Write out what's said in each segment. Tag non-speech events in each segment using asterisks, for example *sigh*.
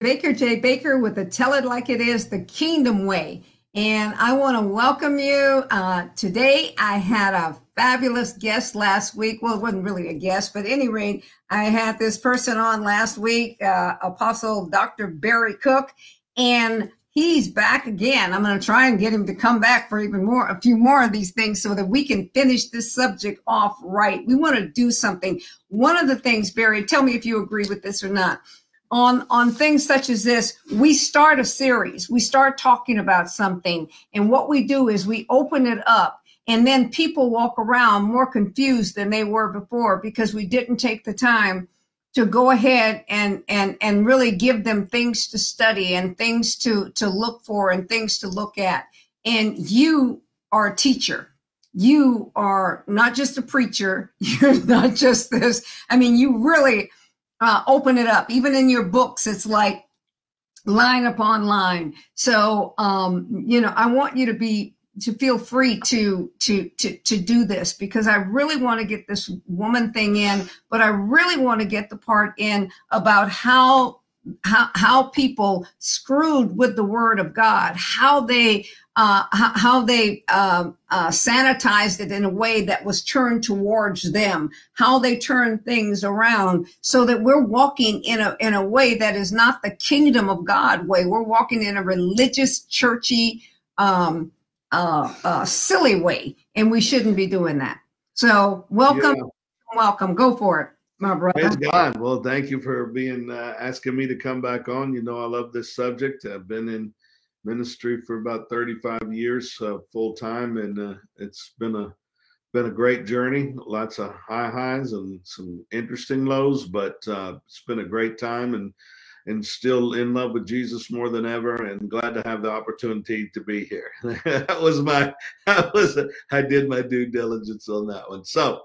Baker J. Baker with the Tell It Like It Is, the Kingdom Way. And I want to welcome you. Uh, today, I had a fabulous guest last week. Well, it wasn't really a guest, but any rate, I had this person on last week, uh, Apostle Dr. Barry Cook, and he's back again. I'm going to try and get him to come back for even more, a few more of these things so that we can finish this subject off right. We want to do something. One of the things, Barry, tell me if you agree with this or not on on things such as this we start a series. We start talking about something. And what we do is we open it up and then people walk around more confused than they were before because we didn't take the time to go ahead and and and really give them things to study and things to to look for and things to look at. And you are a teacher. You are not just a preacher. *laughs* You're not just this. I mean you really uh, open it up. Even in your books, it's like line upon line. So, um, you know, I want you to be to feel free to to to to do this because I really want to get this woman thing in, but I really want to get the part in about how how how people screwed with the word of God, how they uh, how, how, they uh, uh, sanitized it in a way that was turned towards them, how they turned things around, so that we're walking in a in a way that is not the kingdom of God way. We're walking in a religious, churchy, um, uh, uh, silly way, and we shouldn't be doing that. So, welcome, yeah. welcome. Go for it my brother. Praise God. Well, thank you for being uh, asking me to come back on. You know, I love this subject. I've been in ministry for about 35 years uh, full time, and uh, it's been a been a great journey. Lots of high highs and some interesting lows, but uh, it's been a great time, and and still in love with Jesus more than ever, and glad to have the opportunity to be here. *laughs* that was my *laughs* that was I did my due diligence on that one. So.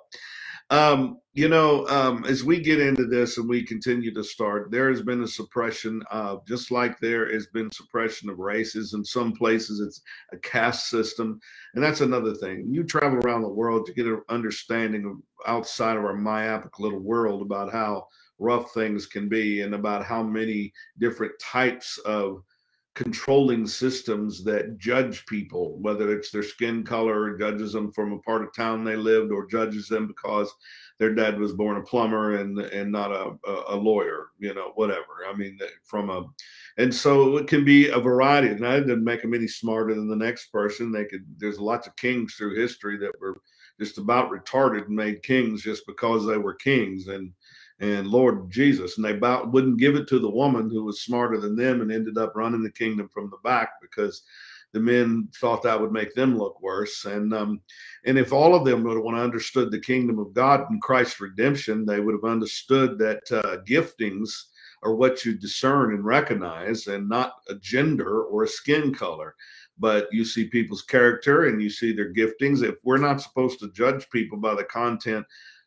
Um, you know, um, as we get into this and we continue to start, there has been a suppression of just like there has been suppression of races. In some places, it's a caste system, and that's another thing. You travel around the world to get an understanding of outside of our myopic little world about how rough things can be and about how many different types of controlling systems that judge people, whether it's their skin color, judges them from a part of town they lived, or judges them because their dad was born a plumber and and not a, a, lawyer, you know, whatever. I mean, from a, and so it can be a variety. And that didn't make them any smarter than the next person. They could. There's lots of kings through history that were just about retarded and made kings just because they were kings and and Lord Jesus, and they about wouldn't give it to the woman who was smarter than them and ended up running the kingdom from the back because the men thought that would make them look worse. And um, and if all of them would have understood the kingdom of God and Christ's redemption, they would have understood that uh, giftings are what you discern and recognize, and not a gender or a skin color. But you see people's character and you see their giftings. If we're not supposed to judge people by the content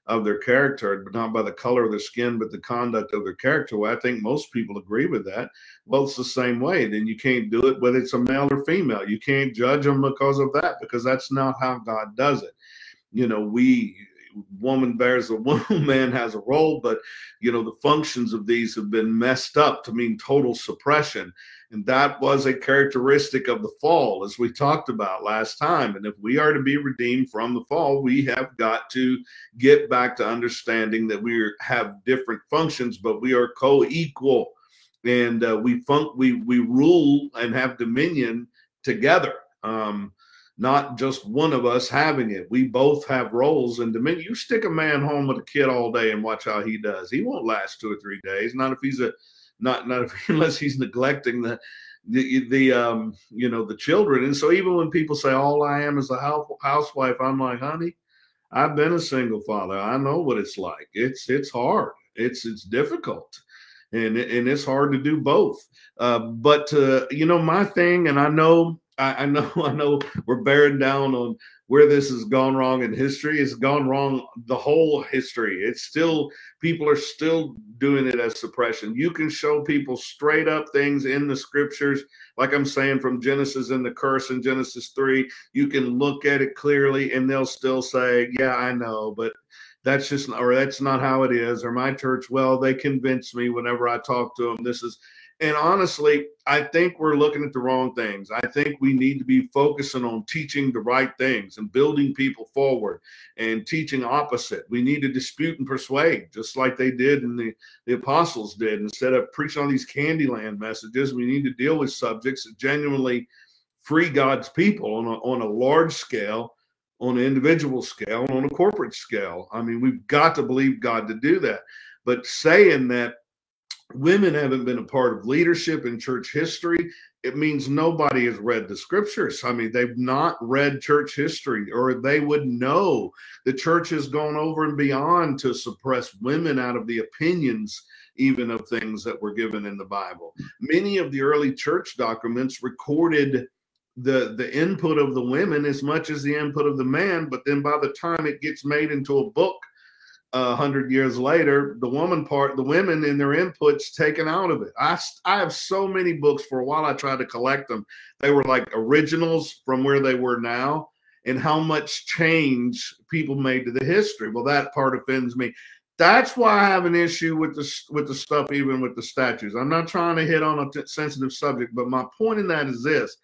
of their character, but not by the color of their skin, but the conduct of their character. Well, I think most people agree with that. Well, it's the same way. Then you can't do it whether it's a male or female. You can't judge them because of that, because that's not how God does it. You know, we woman bears a *laughs* woman, man has a role, but you know, the functions of these have been messed up to mean total suppression. And that was a characteristic of the fall, as we talked about last time. And if we are to be redeemed from the fall, we have got to get back to understanding that we have different functions, but we are co equal. And uh, we, fun- we, we rule and have dominion together. Um, not just one of us having it. We both have roles and dominion. You stick a man home with a kid all day and watch how he does. He won't last two or three days. Not if he's a not not *laughs* if, unless he's neglecting the the the um you know the children. And so even when people say all I am is a housewife, I'm like, honey, I've been a single father. I know what it's like. It's it's hard. It's it's difficult. And, and it's hard to do both. Uh, but uh, you know, my thing, and I know I, I know *laughs* I know we're bearing down on where this has gone wrong in history. It's gone wrong the whole history. It's still people are still doing it as suppression. You can show people straight up things in the scriptures, like I'm saying from Genesis and the curse in Genesis 3. You can look at it clearly and they'll still say, Yeah, I know, but that's just or that's not how it is. Or my church, well, they convince me whenever I talk to them. This is and honestly, I think we're looking at the wrong things. I think we need to be focusing on teaching the right things and building people forward and teaching opposite. We need to dispute and persuade, just like they did and the, the apostles did. Instead of preaching on these Candyland messages, we need to deal with subjects that genuinely free God's people on a, on a large scale, on an individual scale, on a corporate scale. I mean, we've got to believe God to do that. But saying that women haven't been a part of leadership in church history, it means nobody has read the scriptures. I mean, they've not read church history, or they would know the church has gone over and beyond to suppress women out of the opinions, even of things that were given in the Bible. Many of the early church documents recorded the the input of the women as much as the input of the man but then by the time it gets made into a book a hundred years later, the woman part, the women and their inputs taken out of it. I, I have so many books for a while. I tried to collect them. They were like originals from where they were now and how much change people made to the history. Well, that part offends me. That's why I have an issue with the with the stuff, even with the statues. I'm not trying to hit on a sensitive subject, but my point in that is this: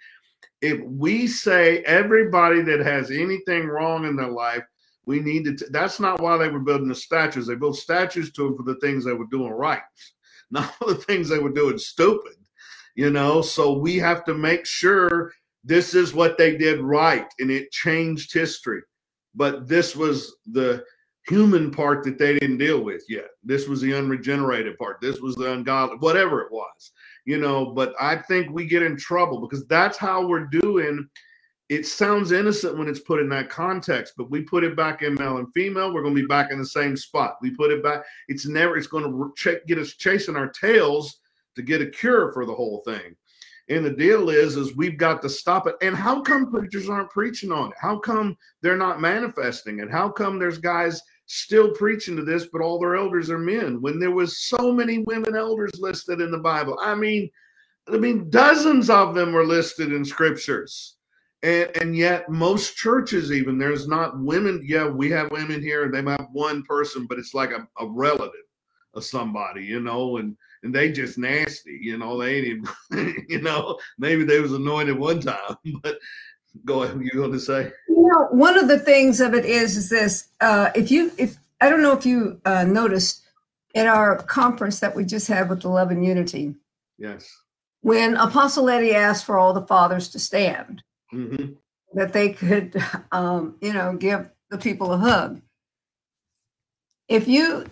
if we say everybody that has anything wrong in their life we needed to, that's not why they were building the statues. They built statues to them for the things they were doing right, *laughs* not for the things they were doing stupid, you know. So we have to make sure this is what they did right and it changed history. But this was the human part that they didn't deal with yet. This was the unregenerated part. This was the ungodly, whatever it was, you know. But I think we get in trouble because that's how we're doing it sounds innocent when it's put in that context, but we put it back in male and female, we're going to be back in the same spot. We put it back, it's never, it's going to ch- get us chasing our tails to get a cure for the whole thing. And the deal is, is we've got to stop it. And how come preachers aren't preaching on it? How come they're not manifesting it? How come there's guys still preaching to this, but all their elders are men? When there was so many women elders listed in the Bible, I mean, I mean, dozens of them were listed in scriptures and, and yet most churches even there's not women yeah we have women here and they might have one person but it's like a, a relative of somebody you know and and they just nasty you know they ain't even *laughs* you know maybe they was anointed one time *laughs* but go ahead you going to say? You know one of the things of it is is this uh if you if i don't know if you uh noticed in our conference that we just had with the love and unity. Yes. When apostle eddie asked for all the fathers to stand mm-hmm. that they could, *laughs* um, you know, give the people a hug. If you,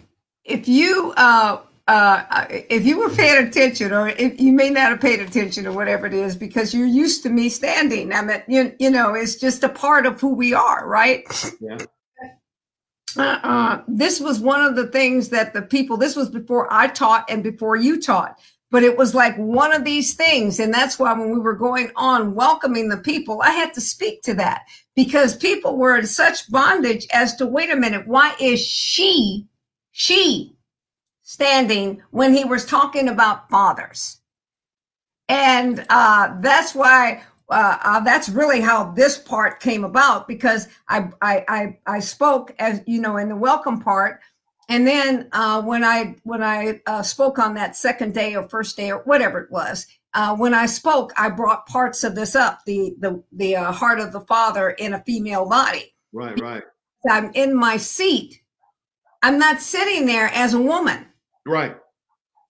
if you, uh, uh, if you were paying attention, or if you may not have paid attention, or whatever it is, because you're used to me standing. I mean, you, you know, it's just a part of who we are, right? Yeah. Uh, this was one of the things that the people, this was before I taught and before you taught but it was like one of these things. And that's why when we were going on welcoming the people, I had to speak to that because people were in such bondage as to wait a minute, why is she, she standing when he was talking about fathers? And uh, that's why uh, uh, that's really how this part came about because I, I I I spoke as you know in the welcome part and then uh, when I when I uh, spoke on that second day or first day or whatever it was, uh, when I spoke, I brought parts of this up the the the uh, heart of the father in a female body. Right, right. I'm in my seat. I'm not sitting there as a woman. Right.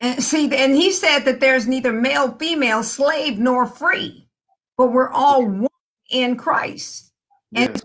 And see, and he said that there's neither male, female, slave, nor free, but we're all one in Christ. Yes.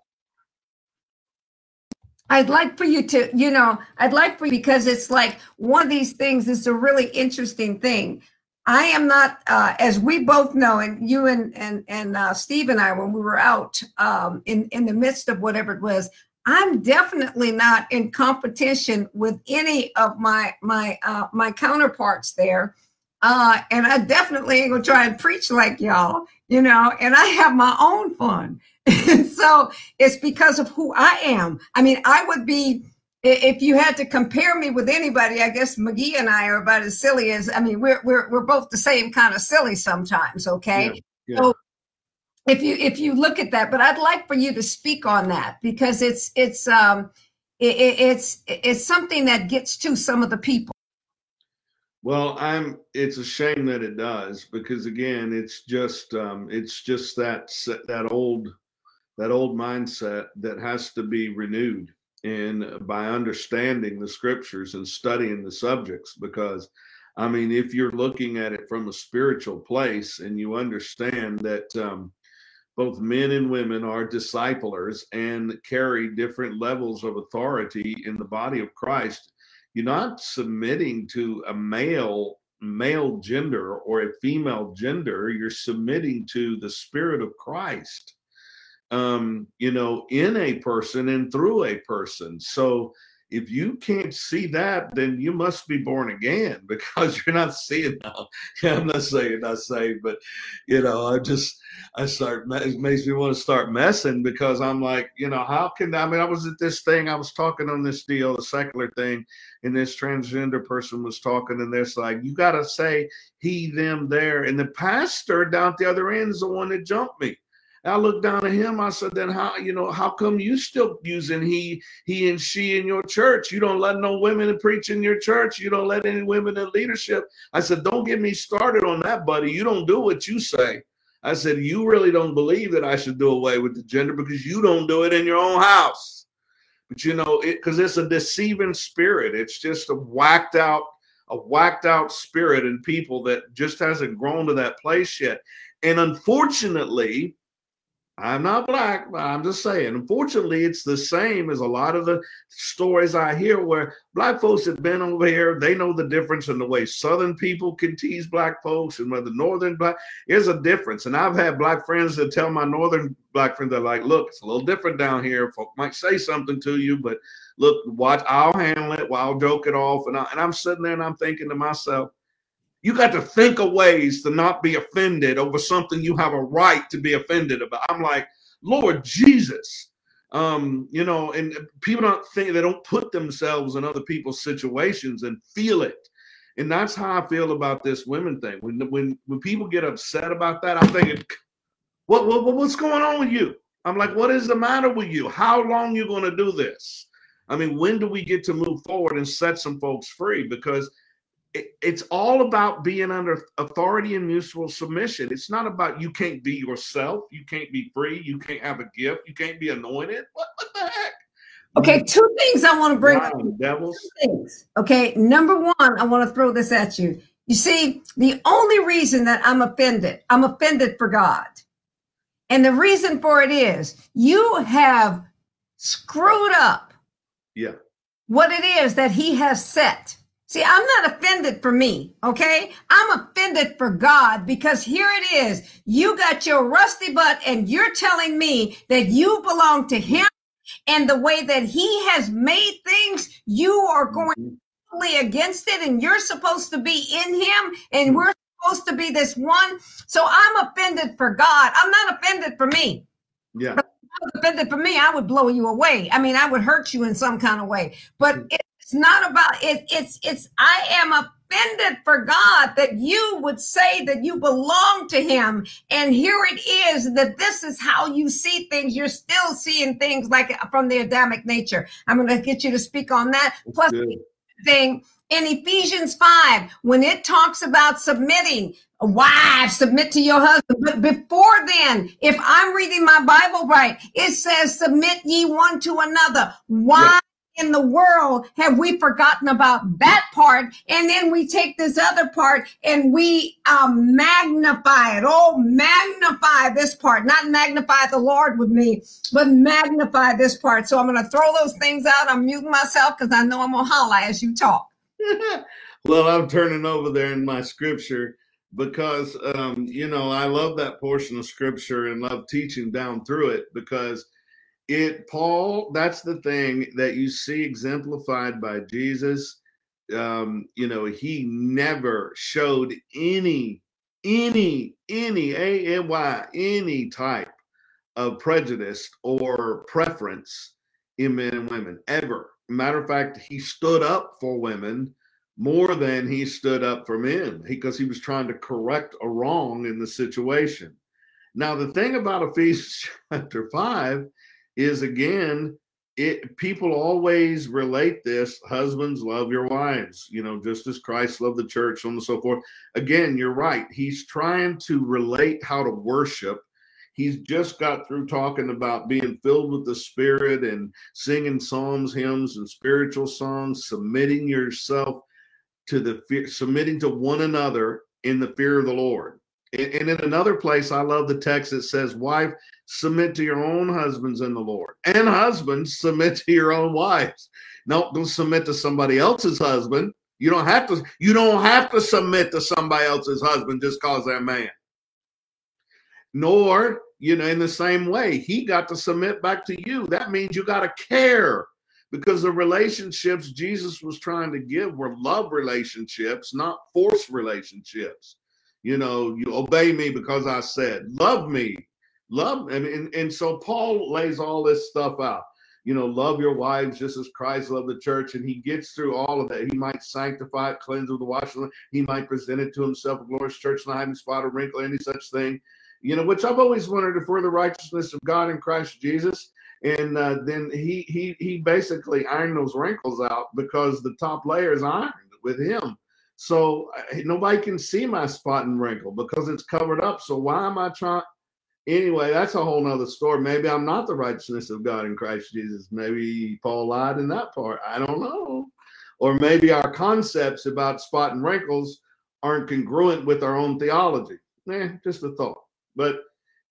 I'd like for you to, you know, I'd like for you because it's like one of these things is a really interesting thing. I am not, uh, as we both know, and you and and and uh, Steve and I, when we were out um, in in the midst of whatever it was, I'm definitely not in competition with any of my my uh, my counterparts there, uh, and I definitely ain't gonna try and preach like y'all, you know. And I have my own fun, and *laughs* so it's because of who I am. I mean, I would be, if you had to compare me with anybody, I guess McGee and I are about as silly as, I mean, we're, we're, we're both the same kind of silly sometimes. Okay. Yeah, yeah. So if you, if you look at that, but I'd like for you to speak on that because it's, it's, um, it, it's, it's something that gets to some of the people. Well, I'm. It's a shame that it does because again, it's just um, it's just that that old that old mindset that has to be renewed and by understanding the scriptures and studying the subjects because i mean if you're looking at it from a spiritual place and you understand that um, both men and women are disciplers and carry different levels of authority in the body of christ you're not submitting to a male male gender or a female gender you're submitting to the spirit of christ um, you know, in a person and through a person. So if you can't see that, then you must be born again *laughs* because you're not seeing now. *laughs* I'm not saying not saved, but you know, I just I start it makes me want to start messing because I'm like, you know, how can I mean I was at this thing, I was talking on this deal, the secular thing, and this transgender person was talking, and there's like, you gotta say he, them, there. And the pastor down at the other end is the one that jumped me. I looked down at him. I said, then how, you know, how come you still using he, he and she in your church? You don't let no women preach in your church. You don't let any women in leadership. I said, don't get me started on that, buddy. You don't do what you say. I said, you really don't believe that I should do away with the gender because you don't do it in your own house. But you know, it because it's a deceiving spirit. It's just a whacked out, a whacked out spirit in people that just hasn't grown to that place yet. And unfortunately, I'm not black, but I'm just saying. Unfortunately, it's the same as a lot of the stories I hear where black folks have been over here. They know the difference in the way Southern people can tease black folks and whether Northern black. There's a difference. And I've had black friends that tell my Northern black friends, they're like, look, it's a little different down here. Folk might say something to you, but look, watch, I'll handle it. Well, I'll joke it off. And, I, and I'm sitting there and I'm thinking to myself, you got to think of ways to not be offended over something you have a right to be offended about. I'm like, Lord Jesus. Um, you know, and people don't think they don't put themselves in other people's situations and feel it. And that's how I feel about this women thing. When when when people get upset about that, I'm thinking, what, what what's going on with you? I'm like, what is the matter with you? How long you going to do this? I mean, when do we get to move forward and set some folks free? Because it's all about being under authority and mutual submission. It's not about you can't be yourself, you can't be free, you can't have a gift, you can't be anointed. What, what the heck? Okay, two things I want to bring wow, up. Devils. Okay, number one, I want to throw this at you. You see, the only reason that I'm offended, I'm offended for God. And the reason for it is you have screwed up yeah. what it is that he has set. See, I'm not offended for me, okay? I'm offended for God because here it is. You got your rusty butt and you're telling me that you belong to Him and the way that He has made things, you are going mm-hmm. against it and you're supposed to be in Him and we're supposed to be this one. So I'm offended for God. I'm not offended for me. Yeah. But offended for me, I would blow you away. I mean, I would hurt you in some kind of way. But mm-hmm. it, it's not about it. It's it's I am offended for God that you would say that you belong to Him, and here it is that this is how you see things. You're still seeing things like from the Adamic nature. I'm going to get you to speak on that. Plus, thing in Ephesians 5, when it talks about submitting, wives submit to your husband. But before then, if I'm reading my Bible right, it says, submit ye one to another. Why? In the world have we forgotten about that part? And then we take this other part and we um, magnify it. Oh, magnify this part, not magnify the Lord with me, but magnify this part. So I'm going to throw those things out. I'm muting myself because I know I'm going to holler as you talk. *laughs* well, I'm turning over there in my scripture because, um, you know, I love that portion of scripture and love teaching down through it because – it paul that's the thing that you see exemplified by jesus. Um you know he never showed any any any a-n-y any type of prejudice or preference in men and women ever. Matter of fact he stood up for women more than he stood up for men because he was trying to correct a wrong in the situation. Now the thing about ephesians *laughs* chapter 5 is again it people always relate this husbands love your wives you know just as christ loved the church and so forth. Again you're right he's trying to relate how to worship. He's just got through talking about being filled with the spirit and singing psalms hymns and spiritual songs submitting yourself to the fear submitting to one another in the fear of the lord and in another place, I love the text that says, Wife, submit to your own husbands in the Lord. And husbands, submit to your own wives. No, don't submit to somebody else's husband. You don't have to, you don't have to submit to somebody else's husband just because they're man. Nor, you know, in the same way, he got to submit back to you. That means you got to care because the relationships Jesus was trying to give were love relationships, not force relationships you know, you obey me because I said, love me, love. And, and, and so Paul lays all this stuff out. You know, love your wives just as Christ loved the church. And he gets through all of that. He might sanctify it, cleanse with the washing. He might present it to himself a glorious church, not having spot or wrinkle, any such thing. You know, which I've always wondered if we're the righteousness of God in Christ Jesus. And uh, then he he he basically ironed those wrinkles out because the top layer is ironed with him. So nobody can see my spot and wrinkle because it's covered up. So why am I trying? Anyway, that's a whole nother story. Maybe I'm not the righteousness of God in Christ Jesus. Maybe Paul lied in that part. I don't know. Or maybe our concepts about spot and wrinkles aren't congruent with our own theology. Eh, just a thought. But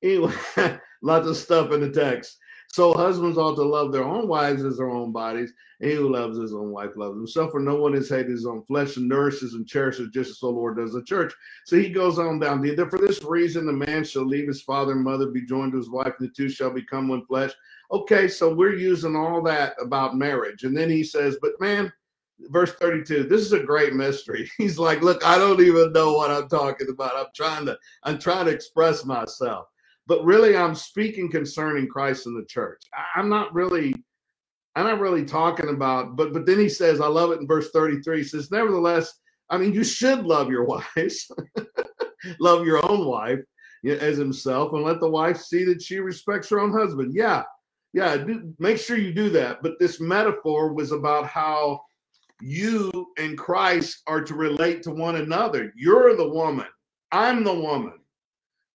anyway, *laughs* lots of stuff in the text. So husbands ought to love their own wives as their own bodies, and he who loves his own wife loves himself. For no one is hated his own flesh and nourishes and cherishes just as the Lord does the church. So he goes on down. There, For this reason, the man shall leave his father and mother, be joined to his wife, and the two shall become one flesh. Okay, so we're using all that about marriage. And then he says, But man, verse 32 this is a great mystery *laughs* he's like look i don't even know what i'm talking about i'm trying to i'm trying to express myself but really i'm speaking concerning christ and the church. I'm not really i'm not really talking about but but then he says i love it in verse 33 he says nevertheless i mean you should love your *laughs* wives *laughs* love your own wife as himself and let the wife see that she respects her own husband. Yeah yeah do, make sure you do that. But this metaphor was about how you and christ are to relate to one another. You're the woman. I'm the woman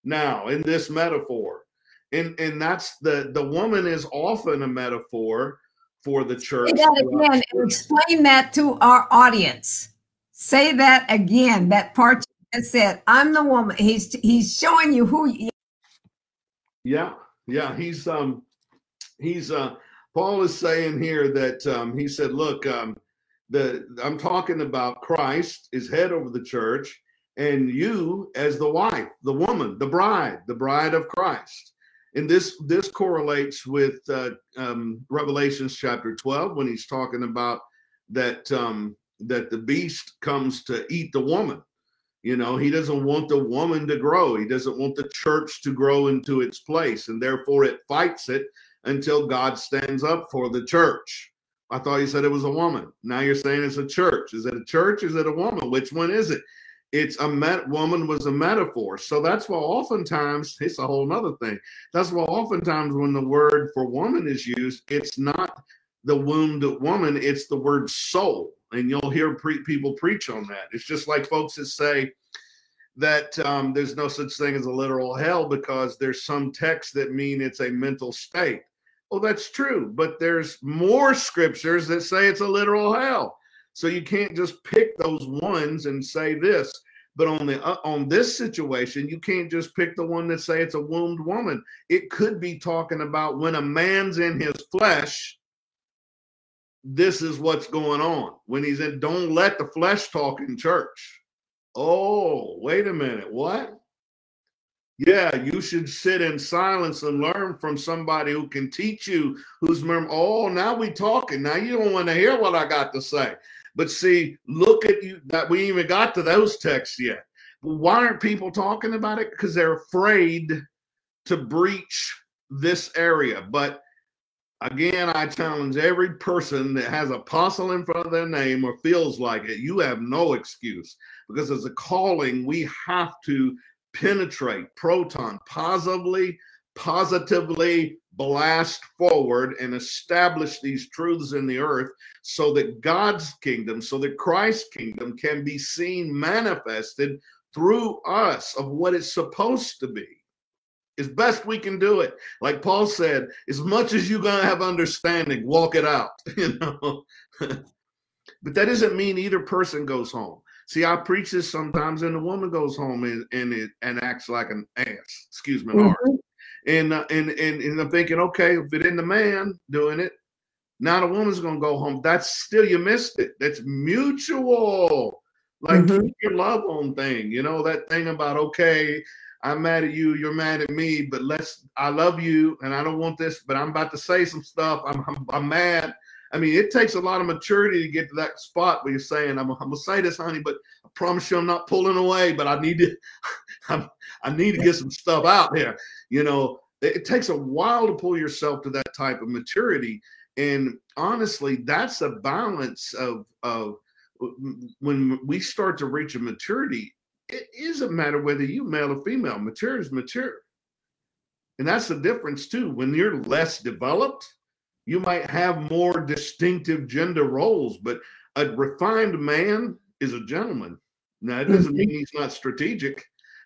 now in this metaphor. And and that's the the woman is often a metaphor for the church. say that again explain that to our audience. Say that again that part that said. I'm the woman he's he's showing you who you yeah yeah he's um he's uh paul is saying here that um he said look um the i'm talking about christ is head over the church and you as the wife, the woman, the bride, the bride of Christ. And this this correlates with uh, um, Revelations chapter 12 when he's talking about that um, that the beast comes to eat the woman. You know, he doesn't want the woman to grow. He doesn't want the church to grow into its place, and therefore it fights it until God stands up for the church. I thought you said it was a woman. Now you're saying it's a church. Is it a church? Is it a woman? Which one is it? It's a met woman was a metaphor. So that's why oftentimes *laughs* it's a whole nother thing. That's why oftentimes when the word for woman is used, it's not the wounded woman, it's the word soul. And you'll hear pre- people preach on that. It's just like folks that say that um, there's no such thing as a literal hell because there's some texts that mean it's a mental state. Well, that's true, but there's more scriptures that say it's a literal hell. So you can't just pick those ones and say this. But on the uh, on this situation, you can't just pick the one that say it's a wombed woman. It could be talking about when a man's in his flesh. This is what's going on when he's in. Don't let the flesh talk in church. Oh, wait a minute. What? Yeah, you should sit in silence and learn from somebody who can teach you. Who's oh, now we talking. Now you don't want to hear what I got to say. But see, look at you that we even got to those texts yet. Why aren't people talking about it? Because they're afraid to breach this area. But again, I challenge every person that has apostle in front of their name or feels like it, you have no excuse because as a calling, we have to penetrate proton positively, positively blast forward and establish these truths in the earth so that God's kingdom, so that Christ's kingdom can be seen manifested through us of what it's supposed to be. As best we can do it. Like Paul said, as much as you're to have understanding, walk it out, *laughs* you know. *laughs* but that doesn't mean either person goes home. See, I preach this sometimes, and the woman goes home and and, it, and acts like an ass. Excuse me, Lord. Mm-hmm. And, uh, and and and I'm thinking, okay, if it isn't the man doing it, now the woman's gonna go home. That's still you missed it. That's mutual. Like mm-hmm. keep your love on thing. You know that thing about okay, I'm mad at you, you're mad at me, but let's. I love you, and I don't want this, but I'm about to say some stuff. I'm I'm, I'm mad. I mean, it takes a lot of maturity to get to that spot where you're saying, I'm, I'm gonna say this, honey, but I promise you I'm not pulling away, but I need to, *laughs* I'm, I need to get some stuff out there. You know, it, it takes a while to pull yourself to that type of maturity. And honestly, that's a balance of, of when we start to reach a maturity, it isn't matter whether you male or female, mature is mature. And that's the difference too. When you're less developed, you might have more distinctive gender roles, but a refined man is a gentleman. Now, it doesn't mean mm-hmm. he's not strategic.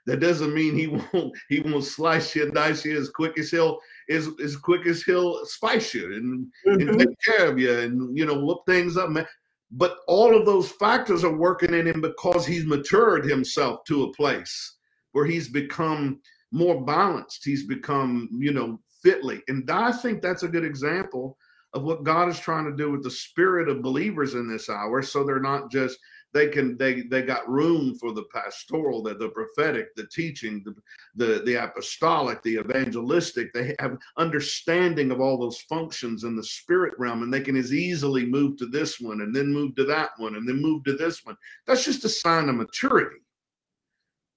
That doesn't mean he won't he won't slice you and dice you as quick as he'll as, as quick as he'll spice you and, mm-hmm. and take care of you and you know whoop things up. But all of those factors are working in him because he's matured himself to a place where he's become more balanced. He's become, you know, fitly. And I think that's a good example of what God is trying to do with the spirit of believers in this hour. So they're not just they can they they got room for the pastoral, the, the prophetic, the teaching, the, the the apostolic, the evangelistic. They have understanding of all those functions in the spirit realm, and they can as easily move to this one and then move to that one and then move to this one. That's just a sign of maturity.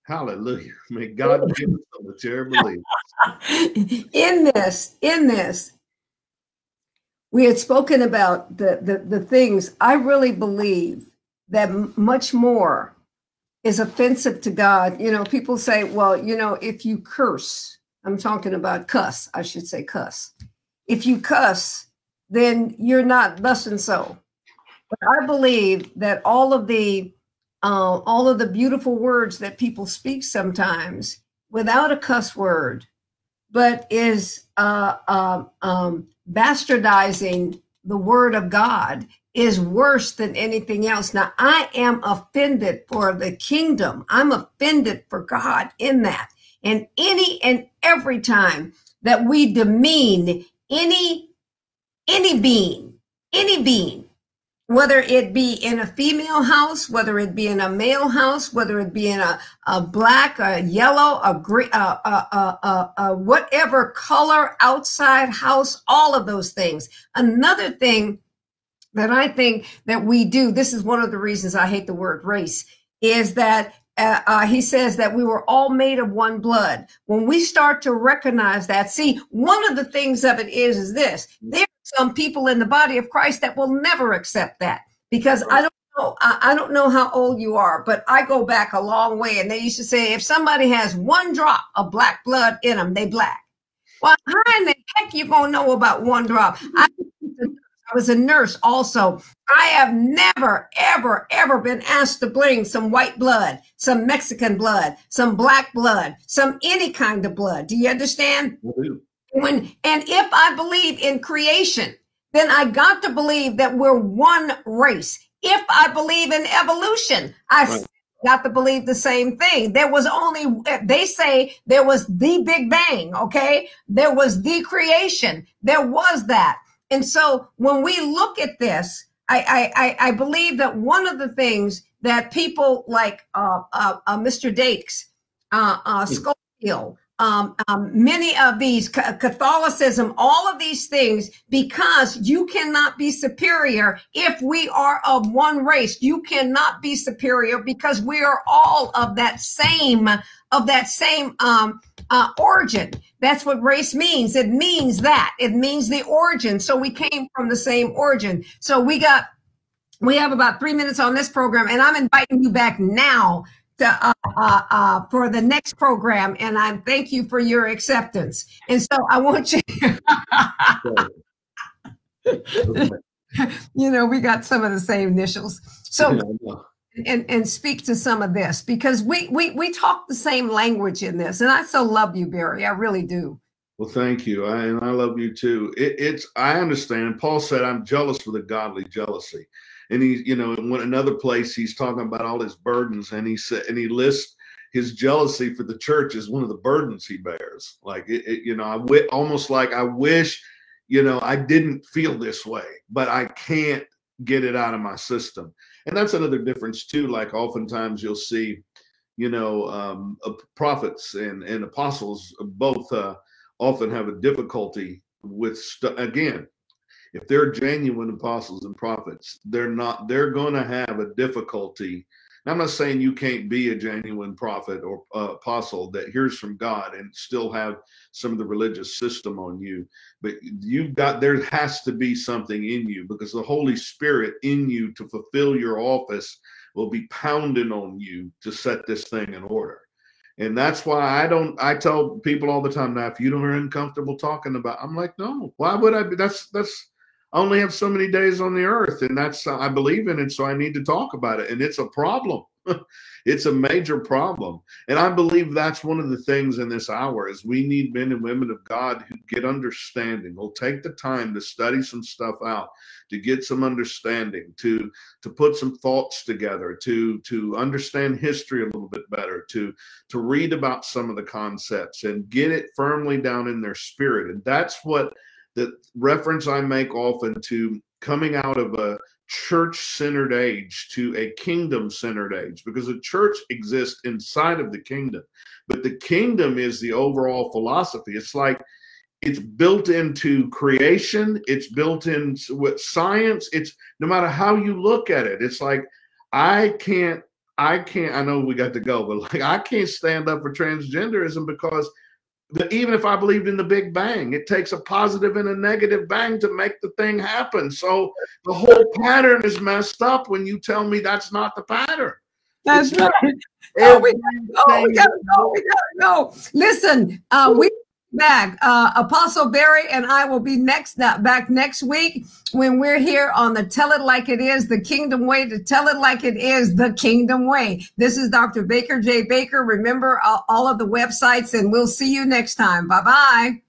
Hallelujah. *laughs* May God give us the mature believers. in this, in this, we had spoken about the, the, the things I really believe that much more is offensive to God. You know, people say, well, you know, if you curse, I'm talking about cuss, I should say cuss. If you cuss, then you're not thus and so. But I believe that all of the uh, all of the beautiful words that people speak sometimes without a cuss word but is uh, uh, um, bastardizing the word of God is worse than anything else. Now, I am offended for the kingdom. I'm offended for God in that. And any and every time that we demean any any being, any being, whether it be in a female house, whether it be in a male house, whether it be in a, a black, a yellow, a green, a, a, a, whatever color outside house, all of those things. Another thing that I think that we do, this is one of the reasons I hate the word race, is that uh, uh, he says that we were all made of one blood. When we start to recognize that, see, one of the things of it is, is this: there some people in the body of Christ that will never accept that because I don't know, I don't know how old you are, but I go back a long way. And they used to say, if somebody has one drop of black blood in them, they black. Well, how in the heck you gonna know about one drop? I, I was a nurse also. I have never, ever, ever been asked to bring some white blood, some Mexican blood, some black blood, some any kind of blood. Do you understand? When and if I believe in creation, then I got to believe that we're one race. If I believe in evolution, I right. got to believe the same thing. There was only they say there was the Big Bang, okay? There was the creation. There was that. And so when we look at this, I I, I believe that one of the things that people like uh, uh, uh, Mr. Dakes, uh, uh, hmm. Um, um, many of these Catholicism, all of these things, because you cannot be superior if we are of one race. You cannot be superior because we are all of that same of that same um, uh, origin. That's what race means. It means that it means the origin. So we came from the same origin. So we got we have about three minutes on this program, and I'm inviting you back now uh, uh, uh, for the next program, and I thank you for your acceptance. And so I want you. *laughs* you know, we got some of the same initials. So. Yeah, and, and speak to some of this because we, we we talk the same language in this and i so love you barry i really do well thank you I, and i love you too it, it's i understand paul said i'm jealous with a godly jealousy and he you know in one, another place he's talking about all his burdens and he said and he lists his jealousy for the church as one of the burdens he bears. Like it, it you know i w- almost like i wish you know i didn't feel this way but i can't get it out of my system. And that's another difference too. Like oftentimes you'll see you know um, prophets and, and apostles both uh, often have a difficulty with st- again if they're genuine apostles and prophets they're not they're going to have a difficulty i'm not saying you can't be a genuine prophet or uh, apostle that hears from god and still have some of the religious system on you but you've got there has to be something in you because the holy spirit in you to fulfill your office will be pounding on you to set this thing in order and that's why I don't. I tell people all the time now, if you don't are uncomfortable talking about, I'm like, no. Why would I be? That's that's I only have so many days on the earth, and that's I believe in it, so I need to talk about it, and it's a problem. *laughs* it's a major problem, and I believe that's one of the things in this hour is we need men and women of God who get understanding. Will take the time to study some stuff out, to get some understanding, to to put some thoughts together, to to understand history a little bit better, to to read about some of the concepts and get it firmly down in their spirit, and that's what the reference I make often to coming out of a church centered age to a kingdom centered age because the church exists inside of the kingdom, but the kingdom is the overall philosophy. It's like it's built into creation, it's built in with science. It's no matter how you look at it, it's like I can't. I can't. I know we got to go, but *laughs* like I can't stand up for transgenderism because that even if I believed in the Big Bang, it takes a positive and a negative bang to make the thing happen. So the whole pattern is messed up when you tell me that's not the pattern. That's it's right. *laughs* Oh, we, oh, we gotta go. We gotta go. Listen, uh, we back. Uh, Apostle Barry and I will be next back next week when we're here on the Tell It Like It Is, the Kingdom Way to Tell It Like It Is, the Kingdom Way. This is Dr. Baker J. Baker. Remember all, all of the websites, and we'll see you next time. Bye bye.